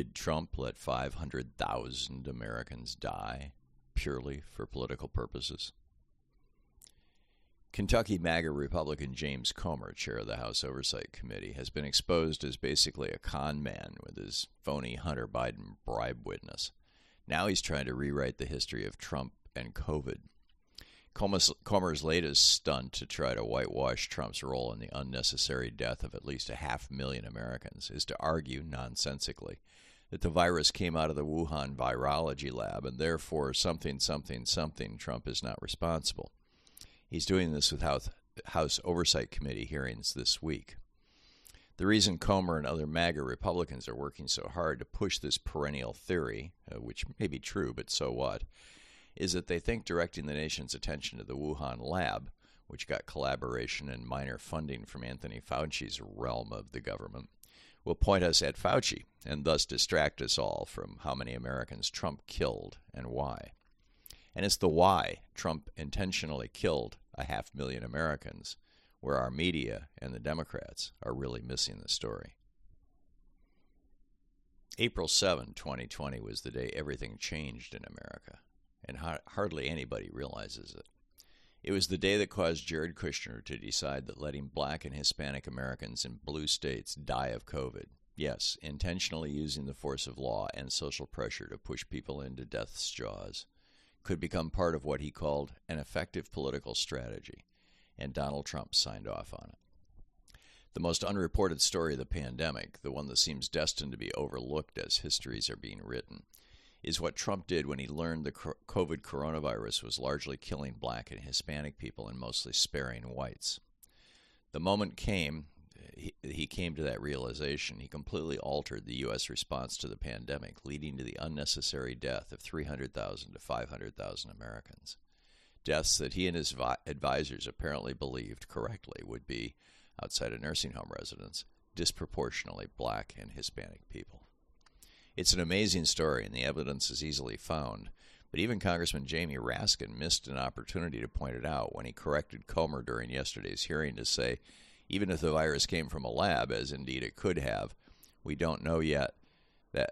Did Trump let 500,000 Americans die purely for political purposes? Kentucky MAGA Republican James Comer, chair of the House Oversight Committee, has been exposed as basically a con man with his phony Hunter Biden bribe witness. Now he's trying to rewrite the history of Trump and COVID. Comer's latest stunt to try to whitewash Trump's role in the unnecessary death of at least a half million Americans is to argue, nonsensically, that the virus came out of the Wuhan virology lab and therefore something, something, something, Trump is not responsible. He's doing this with House House Oversight Committee hearings this week. The reason Comer and other MAGA Republicans are working so hard to push this perennial theory, uh, which may be true, but so what, is that they think directing the nation's attention to the Wuhan lab, which got collaboration and minor funding from Anthony Fauci's realm of the government, will point us at Fauci and thus distract us all from how many Americans Trump killed and why. And it's the why Trump intentionally killed a half million Americans where our media and the Democrats are really missing the story. April 7, 2020 was the day everything changed in America, and hardly anybody realizes it. It was the day that caused Jared Kushner to decide that letting black and Hispanic Americans in blue states die of COVID, yes, intentionally using the force of law and social pressure to push people into death's jaws, could become part of what he called an effective political strategy, and Donald Trump signed off on it. The most unreported story of the pandemic, the one that seems destined to be overlooked as histories are being written, is what Trump did when he learned the COVID coronavirus was largely killing black and Hispanic people and mostly sparing whites. The moment came he, he came to that realization, he completely altered the U.S. response to the pandemic, leading to the unnecessary death of 300,000 to 500,000 Americans. Deaths that he and his vi- advisors apparently believed correctly would be, outside of nursing home residents, disproportionately black and Hispanic people. It's an amazing story, and the evidence is easily found. But even Congressman Jamie Raskin missed an opportunity to point it out when he corrected Comer during yesterday's hearing to say even if the virus came from a lab, as indeed it could have, we don't know yet that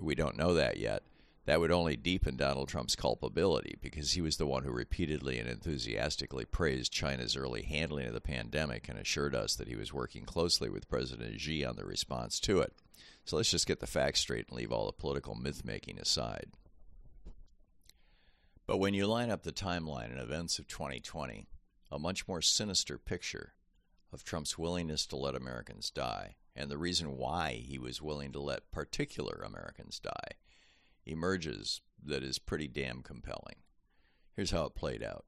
we don't know that yet. That would only deepen Donald Trump's culpability because he was the one who repeatedly and enthusiastically praised China's early handling of the pandemic and assured us that he was working closely with President Xi on the response to it. So let's just get the facts straight and leave all the political myth making aside. But when you line up the timeline and events of 2020, a much more sinister picture of Trump's willingness to let Americans die and the reason why he was willing to let particular Americans die emerges that is pretty damn compelling. Here's how it played out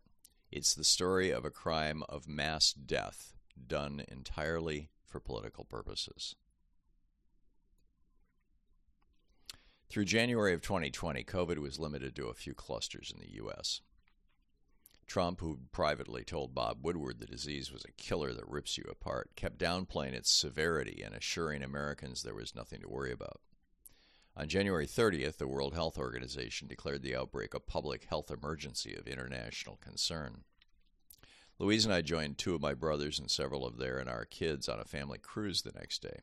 it's the story of a crime of mass death done entirely for political purposes. Through January of 2020, COVID was limited to a few clusters in the U.S. Trump, who privately told Bob Woodward the disease was a killer that rips you apart, kept downplaying its severity and assuring Americans there was nothing to worry about. On January 30th, the World Health Organization declared the outbreak a public health emergency of international concern. Louise and I joined two of my brothers and several of their and our kids on a family cruise the next day.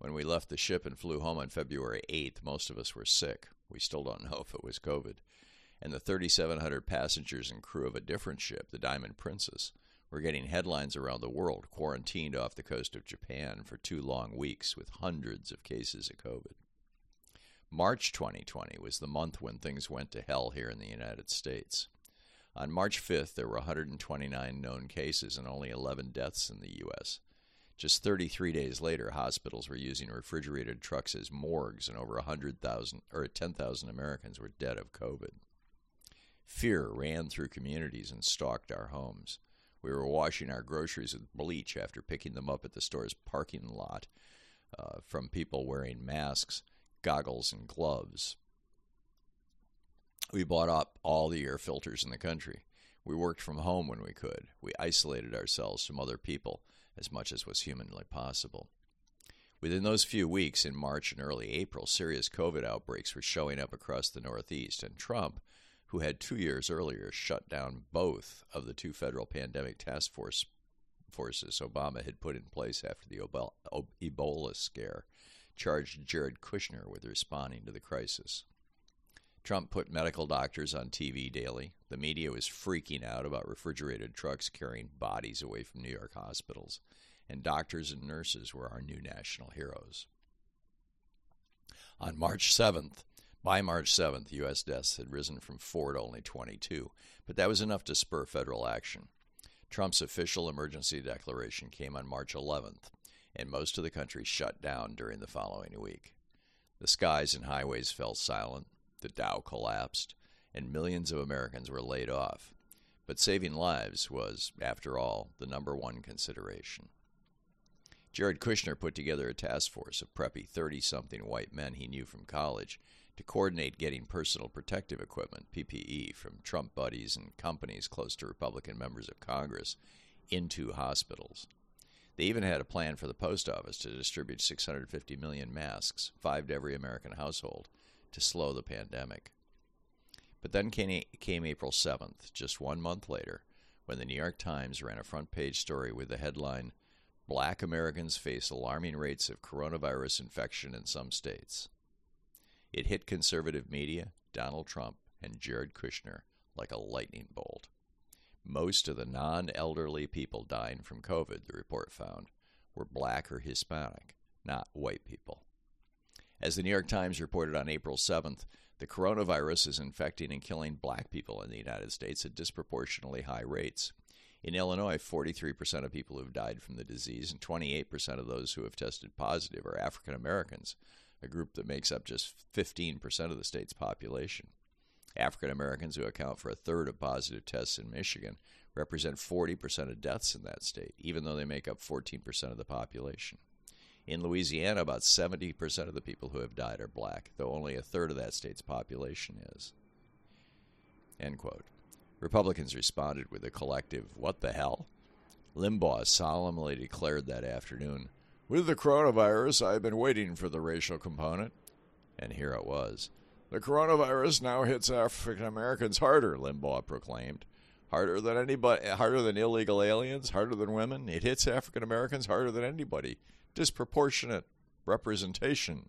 When we left the ship and flew home on February 8th, most of us were sick. We still don't know if it was COVID and the 3,700 passengers and crew of a different ship, the Diamond Princess, were getting headlines around the world, quarantined off the coast of Japan for two long weeks with hundreds of cases of COVID. March 2020 was the month when things went to hell here in the United States. On March 5th, there were 129 known cases and only 11 deaths in the U.S. Just 33 days later, hospitals were using refrigerated trucks as morgues, and over 100,000 or 10,000 Americans were dead of COVID. Fear ran through communities and stalked our homes. We were washing our groceries with bleach after picking them up at the store's parking lot uh, from people wearing masks, goggles, and gloves. We bought up all the air filters in the country. We worked from home when we could. We isolated ourselves from other people as much as was humanly possible. Within those few weeks in March and early April, serious COVID outbreaks were showing up across the Northeast, and Trump, who had two years earlier shut down both of the two federal pandemic task force forces Obama had put in place after the Ebola scare, charged Jared Kushner with responding to the crisis. Trump put medical doctors on TV daily. The media was freaking out about refrigerated trucks carrying bodies away from New York hospitals, and doctors and nurses were our new national heroes. On March 7th, by March 7th, U.S. deaths had risen from 4 to only 22, but that was enough to spur federal action. Trump's official emergency declaration came on March 11th, and most of the country shut down during the following week. The skies and highways fell silent, the Dow collapsed, and millions of Americans were laid off. But saving lives was, after all, the number one consideration. Jared Kushner put together a task force of preppy 30 something white men he knew from college to coordinate getting personal protective equipment, PPE, from Trump buddies and companies close to Republican members of Congress into hospitals. They even had a plan for the post office to distribute 650 million masks, five to every American household, to slow the pandemic. But then came, came April 7th, just one month later, when the New York Times ran a front page story with the headline Black Americans face alarming rates of coronavirus infection in some states. It hit conservative media, Donald Trump, and Jared Kushner like a lightning bolt. Most of the non elderly people dying from COVID, the report found, were black or Hispanic, not white people. As the New York Times reported on April 7th, the coronavirus is infecting and killing black people in the United States at disproportionately high rates. In Illinois, 43% of people who have died from the disease and 28% of those who have tested positive are African Americans, a group that makes up just 15% of the state's population. African Americans, who account for a third of positive tests in Michigan, represent 40% of deaths in that state, even though they make up 14% of the population. In Louisiana, about 70% of the people who have died are black, though only a third of that state's population is. End quote. Republicans responded with a collective, What the hell? Limbaugh solemnly declared that afternoon, With the coronavirus, I've been waiting for the racial component. And here it was. The coronavirus now hits African Americans harder, Limbaugh proclaimed. Harder than anybody, harder than illegal aliens, harder than women. It hits African Americans harder than anybody disproportionate representation.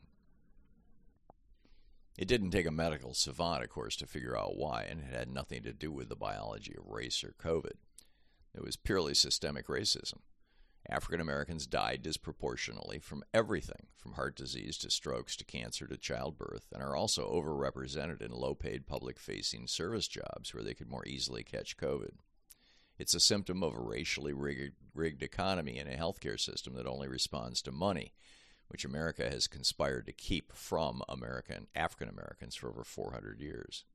It didn't take a medical savant, of course, to figure out why, and it had nothing to do with the biology of race or COVID. It was purely systemic racism. African Americans died disproportionately from everything, from heart disease to strokes to cancer to childbirth, and are also overrepresented in low paid public facing service jobs where they could more easily catch COVID. It's a symptom of a racially rigged, rigged economy and a healthcare system that only responds to money, which America has conspired to keep from American African Americans for over 400 years.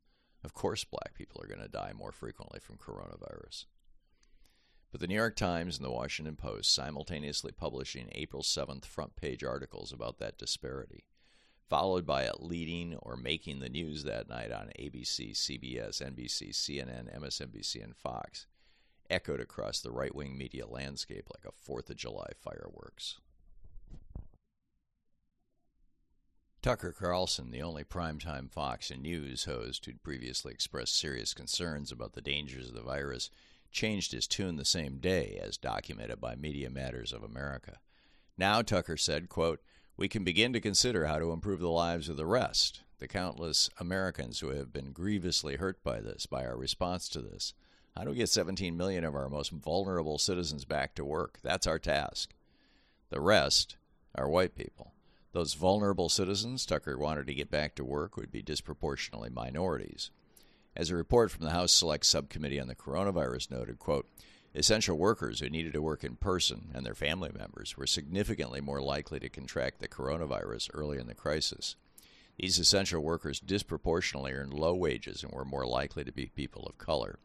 Of course, black people are going to die more frequently from coronavirus. But the New York Times and the Washington Post simultaneously publishing April 7th front page articles about that disparity, followed by it leading or making the news that night on ABC, CBS, NBC, CNN, MSNBC, and Fox, echoed across the right wing media landscape like a 4th of July fireworks. Tucker Carlson, the only primetime Fox and News host who'd previously expressed serious concerns about the dangers of the virus, changed his tune the same day, as documented by Media Matters of America. Now, Tucker said, quote, We can begin to consider how to improve the lives of the rest, the countless Americans who have been grievously hurt by this, by our response to this. How do we get 17 million of our most vulnerable citizens back to work? That's our task. The rest are white people. Those vulnerable citizens Tucker wanted to get back to work would be disproportionately minorities. As a report from the House Select Subcommittee on the Coronavirus noted, quote, essential workers who needed to work in person and their family members were significantly more likely to contract the coronavirus early in the crisis. These essential workers disproportionately earned low wages and were more likely to be people of color.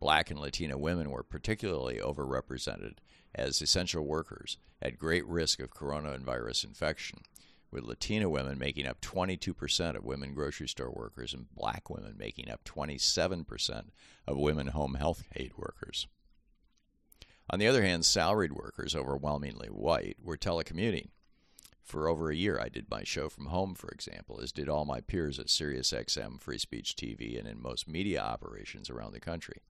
Black and Latina women were particularly overrepresented as essential workers at great risk of coronavirus infection, with Latina women making up 22% of women grocery store workers and black women making up 27% of women home health aid workers. On the other hand, salaried workers, overwhelmingly white, were telecommuting. For over a year, I did my show from home, for example, as did all my peers at SiriusXM, Free Speech TV, and in most media operations around the country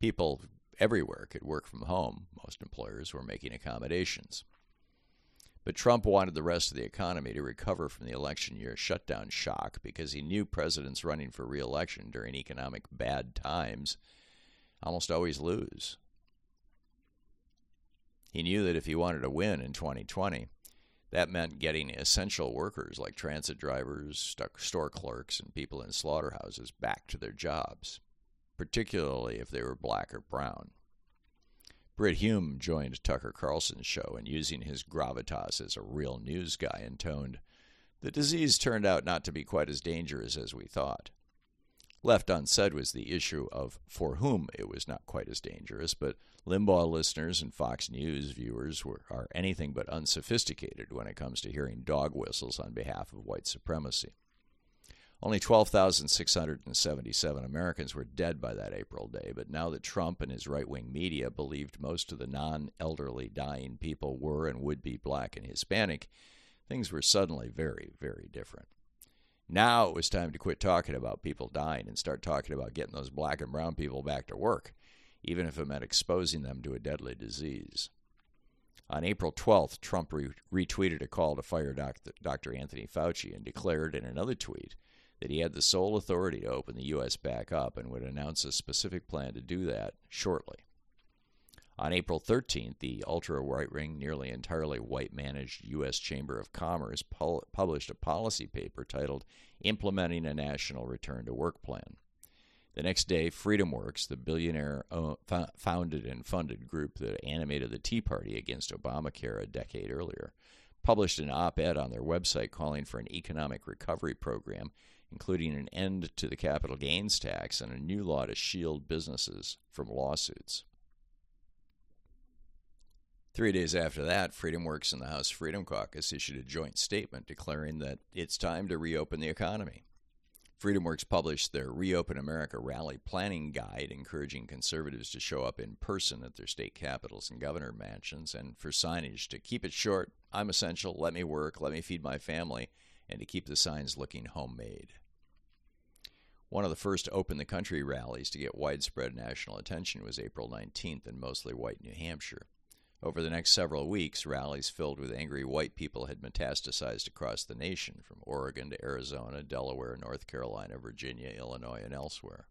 people everywhere could work from home. Most employers were making accommodations. But Trump wanted the rest of the economy to recover from the election year shutdown shock because he knew presidents running for reelection during economic bad times almost always lose. He knew that if he wanted to win in 2020, that meant getting essential workers like transit drivers, store clerks, and people in slaughterhouses back to their jobs, particularly if they were black or brown. Brit Hume joined Tucker Carlson's show and, using his gravitas as a real news guy, intoned, The disease turned out not to be quite as dangerous as we thought. Left unsaid was the issue of for whom it was not quite as dangerous, but Limbaugh listeners and Fox News viewers were, are anything but unsophisticated when it comes to hearing dog whistles on behalf of white supremacy. Only 12,677 Americans were dead by that April day, but now that Trump and his right wing media believed most of the non elderly dying people were and would be black and Hispanic, things were suddenly very, very different. Now it was time to quit talking about people dying and start talking about getting those black and brown people back to work, even if it meant exposing them to a deadly disease. On April 12th, Trump re- retweeted a call to fire Dr. Dr. Anthony Fauci and declared in another tweet that he had the sole authority to open the U.S. back up and would announce a specific plan to do that shortly. On April 13th, the ultra right wing, nearly entirely white managed U.S. Chamber of Commerce pu- published a policy paper titled Implementing a National Return to Work Plan. The next day, FreedomWorks, the billionaire uh, founded and funded group that animated the Tea Party against Obamacare a decade earlier, published an op ed on their website calling for an economic recovery program including an end to the capital gains tax and a new law to shield businesses from lawsuits. Three days after that, FreedomWorks and the House Freedom Caucus issued a joint statement declaring that it's time to reopen the economy. FreedomWorks published their Reopen America rally planning guide, encouraging conservatives to show up in person at their state capitals and governor mansions, and for signage to keep it short, I'm essential, let me work, let me feed my family, and to keep the signs looking homemade. One of the first Open the Country rallies to get widespread national attention was April 19th in mostly white New Hampshire. Over the next several weeks, rallies filled with angry white people had metastasized across the nation, from Oregon to Arizona, Delaware, North Carolina, Virginia, Illinois, and elsewhere.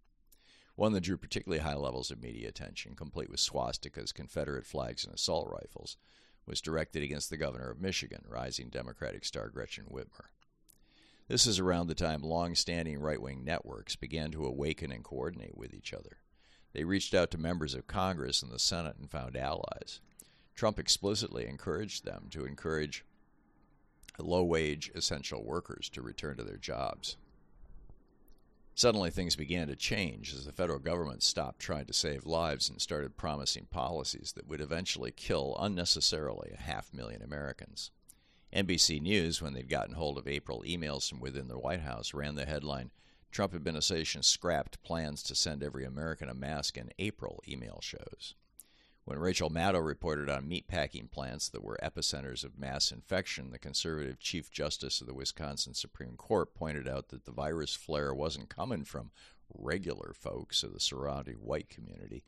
One that drew particularly high levels of media attention, complete with swastikas, Confederate flags, and assault rifles, was directed against the governor of Michigan, rising Democratic star Gretchen Whitmer. This is around the time long standing right wing networks began to awaken and coordinate with each other. They reached out to members of Congress and the Senate and found allies. Trump explicitly encouraged them to encourage low wage essential workers to return to their jobs. Suddenly, things began to change as the federal government stopped trying to save lives and started promising policies that would eventually kill unnecessarily a half million Americans. NBC News, when they'd gotten hold of April emails from within the White House, ran the headline Trump administration scrapped plans to send every American a mask in April, email shows. When Rachel Maddow reported on meatpacking plants that were epicenters of mass infection, the conservative Chief Justice of the Wisconsin Supreme Court pointed out that the virus flare wasn't coming from regular folks of the surrounding white community.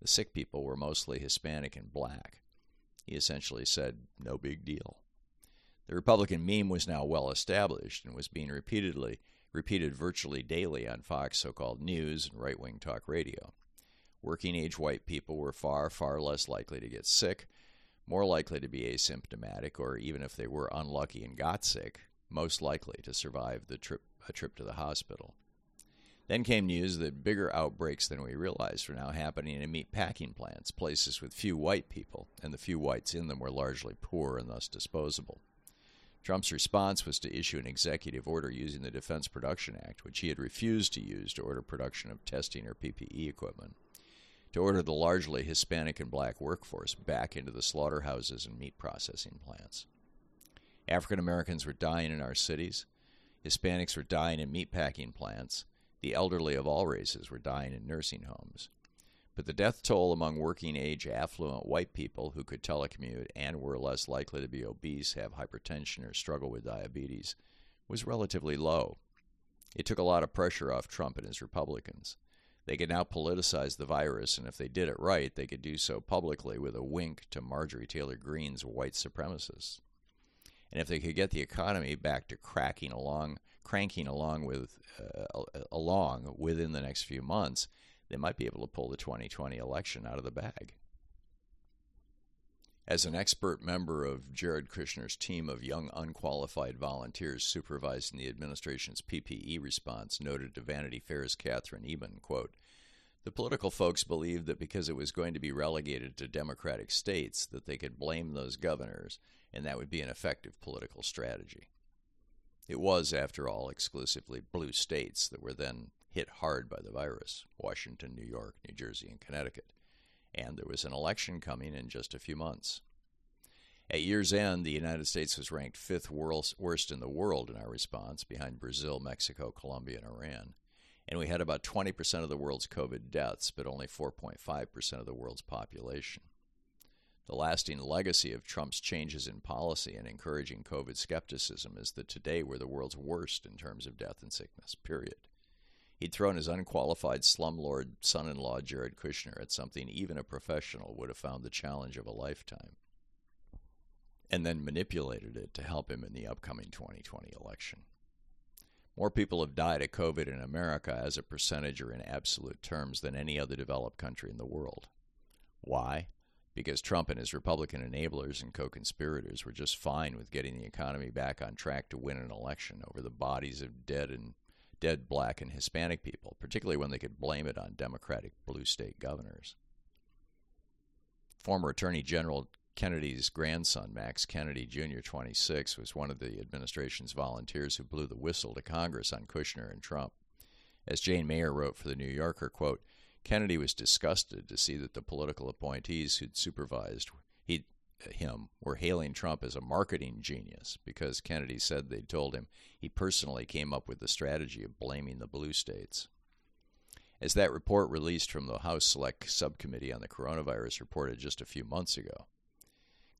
The sick people were mostly Hispanic and black. He essentially said, no big deal. The Republican meme was now well established and was being repeatedly repeated virtually daily on Fox so-called news and right-wing talk radio. Working age white people were far, far less likely to get sick, more likely to be asymptomatic, or even if they were unlucky and got sick, most likely to survive the trip, a trip to the hospital. Then came news that bigger outbreaks than we realized were now happening in meat packing plants, places with few white people, and the few whites in them were largely poor and thus disposable. Trump's response was to issue an executive order using the Defense Production Act, which he had refused to use to order production of testing or PPE equipment, to order the largely Hispanic and black workforce back into the slaughterhouses and meat processing plants. African Americans were dying in our cities, Hispanics were dying in meatpacking plants, the elderly of all races were dying in nursing homes. But the death toll among working age affluent white people who could telecommute and were less likely to be obese, have hypertension, or struggle with diabetes was relatively low. It took a lot of pressure off Trump and his Republicans. They could now politicize the virus, and if they did it right, they could do so publicly with a wink to Marjorie Taylor Greene's white supremacists. And if they could get the economy back to cracking along, cranking along with uh, along within the next few months, they might be able to pull the 2020 election out of the bag. As an expert member of Jared Kushner's team of young unqualified volunteers supervising the administration's PPE response, noted to Vanity Fair's Katherine Eban, quote, the political folks believed that because it was going to be relegated to Democratic states, that they could blame those governors, and that would be an effective political strategy. It was, after all, exclusively blue states that were then hit hard by the virus Washington, New York, New Jersey, and Connecticut. And there was an election coming in just a few months. At year's end, the United States was ranked fifth worst in the world in our response, behind Brazil, Mexico, Colombia, and Iran and we had about 20% of the world's COVID deaths, but only 4.5% of the world's population. The lasting legacy of Trump's changes in policy and encouraging COVID skepticism is that today we're the world's worst in terms of death and sickness, period. He'd thrown his unqualified slumlord son in law, Jared Kushner, at something even a professional would have found the challenge of a lifetime, and then manipulated it to help him in the upcoming 2020 election. More people have died of COVID in America as a percentage or in absolute terms than any other developed country in the world. Why? Because Trump and his Republican enablers and co conspirators were just fine with getting the economy back on track to win an election over the bodies of dead and dead black and Hispanic people, particularly when they could blame it on Democratic blue state governors. Former Attorney General Kennedy's grandson, Max Kennedy Jr., 26, was one of the administration's volunteers who blew the whistle to Congress on Kushner and Trump. As Jane Mayer wrote for The New Yorker, quote, Kennedy was disgusted to see that the political appointees who'd supervised he, him were hailing Trump as a marketing genius because Kennedy said they'd told him he personally came up with the strategy of blaming the blue states. As that report released from the House Select Subcommittee on the Coronavirus reported just a few months ago,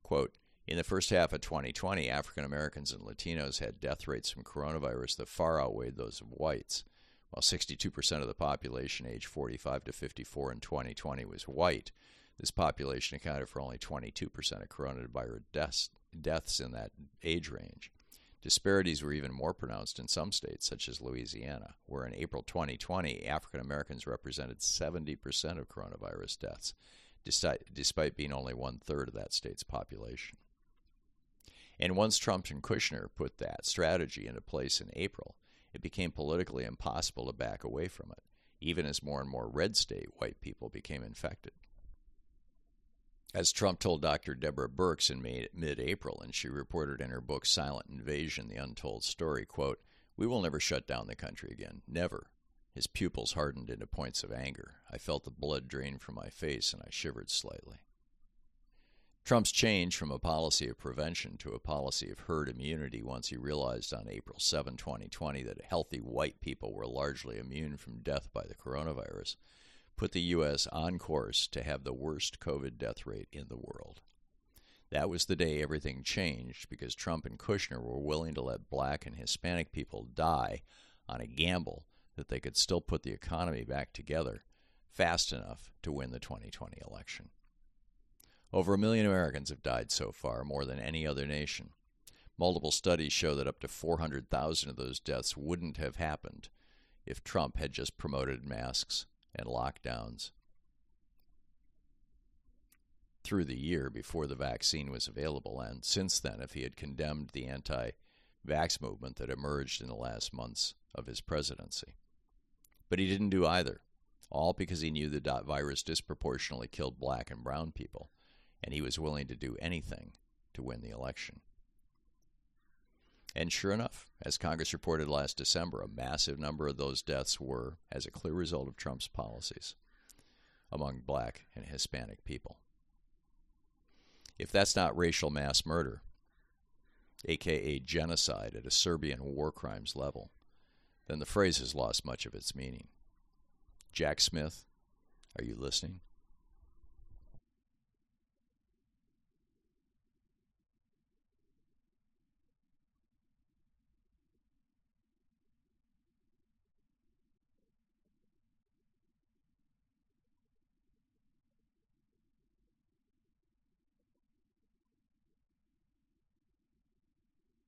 Quote, in the first half of 2020, African Americans and Latinos had death rates from coronavirus that far outweighed those of whites. While 62% of the population aged 45 to 54 in 2020 was white, this population accounted for only 22% of coronavirus deaths, deaths in that age range. Disparities were even more pronounced in some states, such as Louisiana, where in April 2020, African Americans represented 70% of coronavirus deaths, despite being only one third of that state's population. And once Trump and Kushner put that strategy into place in April, it became politically impossible to back away from it, even as more and more red state white people became infected. As Trump told Dr. Deborah Birx in mid April, and she reported in her book Silent Invasion The Untold Story, quote, We will never shut down the country again. Never. His pupils hardened into points of anger. I felt the blood drain from my face and I shivered slightly. Trump's change from a policy of prevention to a policy of herd immunity once he realized on April 7, 2020, that healthy white people were largely immune from death by the coronavirus put the U.S. on course to have the worst COVID death rate in the world. That was the day everything changed because Trump and Kushner were willing to let black and Hispanic people die on a gamble that they could still put the economy back together fast enough to win the 2020 election. Over a million Americans have died so far, more than any other nation. Multiple studies show that up to 400,000 of those deaths wouldn't have happened if Trump had just promoted masks and lockdowns through the year before the vaccine was available, and since then, if he had condemned the anti vax movement that emerged in the last months of his presidency. But he didn't do either, all because he knew the virus disproportionately killed black and brown people, and he was willing to do anything to win the election. And sure enough, as Congress reported last December, a massive number of those deaths were as a clear result of Trump's policies among black and Hispanic people. If that's not racial mass murder, aka genocide at a Serbian war crimes level, then the phrase has lost much of its meaning. Jack Smith, are you listening?